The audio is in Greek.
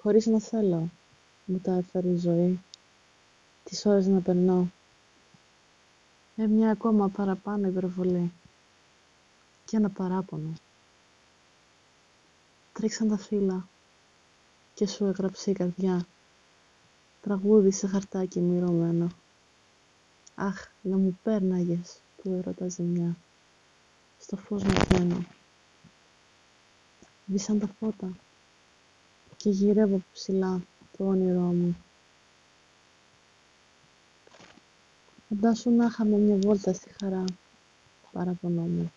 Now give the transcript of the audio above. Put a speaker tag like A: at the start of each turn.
A: χωρίς να θέλω, μου τα έφερε η ζωή, τις ώρες να περνώ. Με μια ακόμα παραπάνω υπερβολή και ένα παράπονο. Τρέξαν τα φύλλα και σου έγραψε η καρδιά τραγούδι σε χαρτάκι μυρωμένο. Αχ, να μου πέρναγες του έρωτα ζημιά στο φως ματιano. Βύσαν τα φώτα και γυρεύω από ψηλά το όνειρό μου. Φαντάσου να είχαμε μια βόλτα στη χαρά, παραπονό μου.